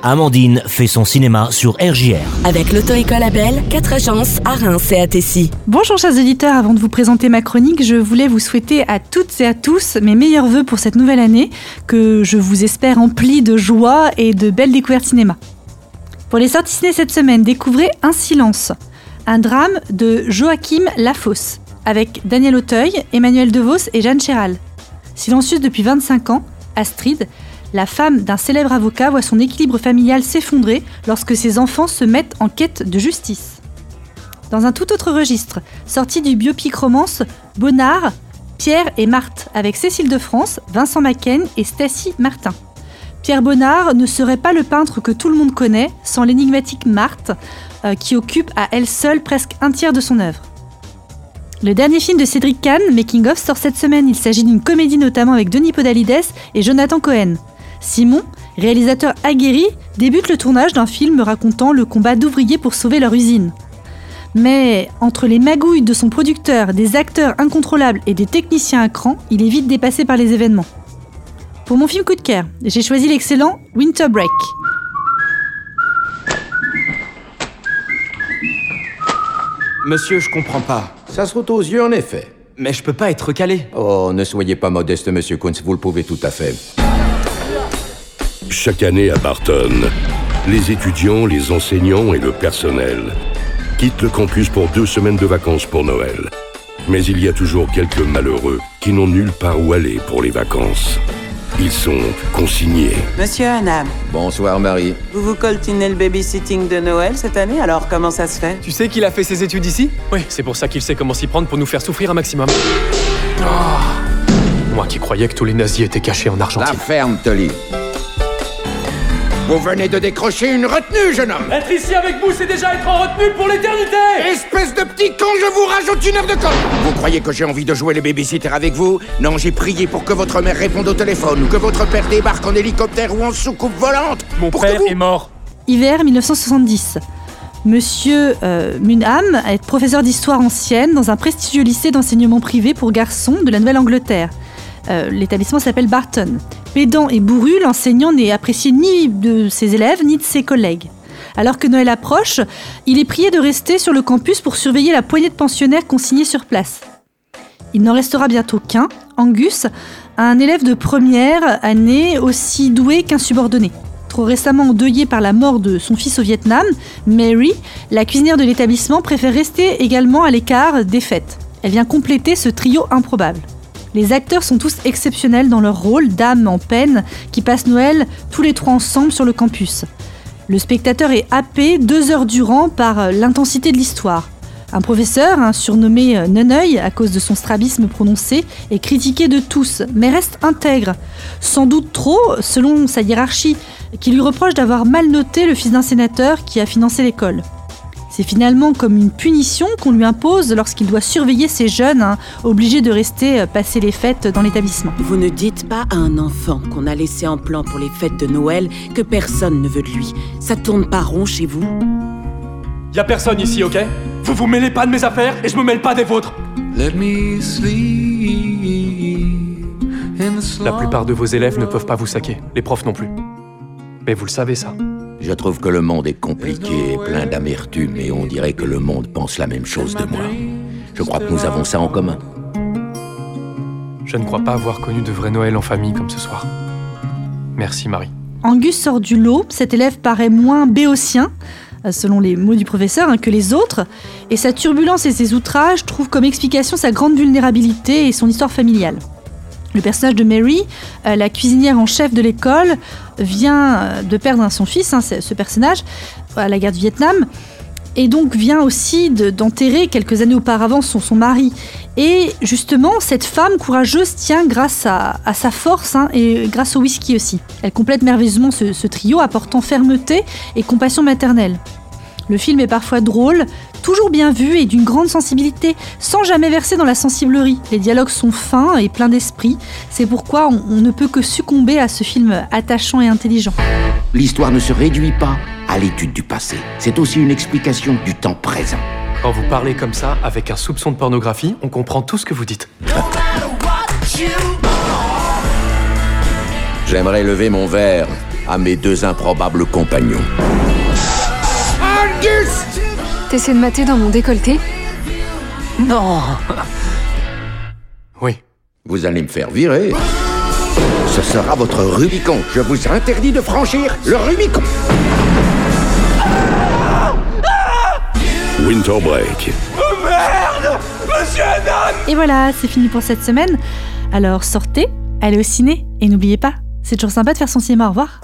Amandine fait son cinéma sur RJR. Avec l'auto-école Abel, 4 agences à Reims et à Tessy. Bonjour chers auditeurs, avant de vous présenter ma chronique, je voulais vous souhaiter à toutes et à tous mes meilleurs voeux pour cette nouvelle année, que je vous espère emplie de joie et de belles découvertes cinéma. Pour les sorties ciné cette semaine, découvrez Un silence, un drame de Joachim Lafosse, avec Daniel Auteuil, Emmanuel DeVos et Jeanne Chéral. Silencieuse depuis 25 ans, Astrid, la femme d'un célèbre avocat voit son équilibre familial s'effondrer lorsque ses enfants se mettent en quête de justice. Dans un tout autre registre, sorti du biopic romance Bonnard, Pierre et Marthe avec Cécile de France, Vincent Macken et Stacy Martin. Pierre Bonnard ne serait pas le peintre que tout le monde connaît sans l'énigmatique Marthe, euh, qui occupe à elle seule presque un tiers de son œuvre. Le dernier film de Cédric Kahn, Making of, sort cette semaine. Il s'agit d'une comédie notamment avec Denis Podalides et Jonathan Cohen. Simon, réalisateur aguerri, débute le tournage d'un film racontant le combat d'ouvriers pour sauver leur usine. Mais entre les magouilles de son producteur, des acteurs incontrôlables et des techniciens à cran, il est vite dépassé par les événements. Pour mon film coup de cœur, j'ai choisi l'excellent Winter Break. Monsieur, je comprends pas. Ça saute aux yeux en effet. Mais je peux pas être calé. Oh, ne soyez pas modeste, monsieur Kunz, vous le pouvez tout à fait. Chaque année à Barton, les étudiants, les enseignants et le personnel quittent le campus pour deux semaines de vacances pour Noël. Mais il y a toujours quelques malheureux qui n'ont nulle part où aller pour les vacances. Ils sont consignés. Monsieur Hanam, Bonsoir, Marie. vous vous coltinez le babysitting de Noël cette année, alors comment ça se fait? Tu sais qu'il a fait ses études ici? Oui, c'est pour ça qu'il sait comment s'y prendre pour nous faire souffrir un maximum. Oh. Moi qui croyais que tous les nazis étaient cachés en La Argentine. ferme, Tolly. Vous venez de décrocher une retenue, jeune homme Être ici avec vous, c'est déjà être en retenue pour l'éternité Espèce de petit con, je vous rajoute une heure de colle Vous croyez que j'ai envie de jouer les babysitters avec vous? Non, j'ai prié pour que votre mère réponde au téléphone, ou que votre père débarque en hélicoptère ou en soucoupe volante Mon pour père vous- est mort. Hiver 1970. Monsieur euh, Munham est professeur d'histoire ancienne dans un prestigieux lycée d'enseignement privé pour garçons de la Nouvelle-Angleterre. Euh, L'établissement s'appelle Barton. Pédant et bourru, l'enseignant n'est apprécié ni de ses élèves ni de ses collègues. Alors que Noël approche, il est prié de rester sur le campus pour surveiller la poignée de pensionnaires consignés sur place. Il n'en restera bientôt qu'un, Angus, un élève de première année aussi doué qu'insubordonné. Trop récemment endeuillée par la mort de son fils au Vietnam, Mary, la cuisinière de l'établissement, préfère rester également à l'écart des fêtes. Elle vient compléter ce trio improbable. Les acteurs sont tous exceptionnels dans leur rôle d'âmes en peine qui passent Noël tous les trois ensemble sur le campus. Le spectateur est happé deux heures durant par l'intensité de l'histoire. Un professeur, surnommé Neneuil à cause de son strabisme prononcé, est critiqué de tous, mais reste intègre. Sans doute trop, selon sa hiérarchie, qui lui reproche d'avoir mal noté le fils d'un sénateur qui a financé l'école. C'est finalement comme une punition qu'on lui impose lorsqu'il doit surveiller ces jeunes, hein, obligés de rester euh, passer les fêtes dans l'établissement. Vous ne dites pas à un enfant qu'on a laissé en plan pour les fêtes de Noël que personne ne veut de lui. Ça tourne pas rond chez vous Y a personne ici, ok? Vous vous mêlez pas de mes affaires et je me mêle pas des vôtres. Let me sleep in the La plupart de vos élèves ne peuvent pas vous saquer, les profs non plus. Mais vous le savez ça. Je trouve que le monde est compliqué et plein d'amertume, et on dirait que le monde pense la même chose de moi. Je crois que nous avons ça en commun. Je ne crois pas avoir connu de vrai Noël en famille comme ce soir. Merci Marie. Angus sort du lot, cet élève paraît moins béotien, euh, selon les mots du professeur, hein, que les autres, et sa turbulence et ses outrages trouvent comme explication sa grande vulnérabilité et son histoire familiale. Le personnage de Mary, euh, la cuisinière en chef de l'école, vient euh, de perdre son fils, hein, ce personnage, à la guerre du Vietnam, et donc vient aussi de- d'enterrer quelques années auparavant son, mari. Et justement, cette femme courageuse tient grâce à, sa force hein, et grâce au whisky aussi. Elle complète merveilleusement ce trio, apportant fermeté et compassion maternelle. Le film est parfois drôle, toujours bien vu et d'une grande sensibilité, sans jamais verser dans la sensiblerie. Les dialogues sont fins et pleins d'esprit. C'est pourquoi on- on ne peut que succomber à ce film attachant et intelligent. L'histoire ne se réduit pas à l'étude du passé. C'est aussi une explication du temps présent. Quand vous parlez comme ça, avec un soupçon de pornographie, on comprend tout ce que vous dites. J'aimerais lever mon verre à mes deux improbables compagnons. T'essaies de mater dans mon décolleté Non Oui. Vous allez me faire virer. Ce sera votre Rubicon. Je vous interdis de franchir le Rubicon. Winter Break. Et voilà, c'est fini pour cette semaine. Alors sortez, allez au ciné et n'oubliez pas, c'est toujours sympa de faire son cinéma. Au revoir.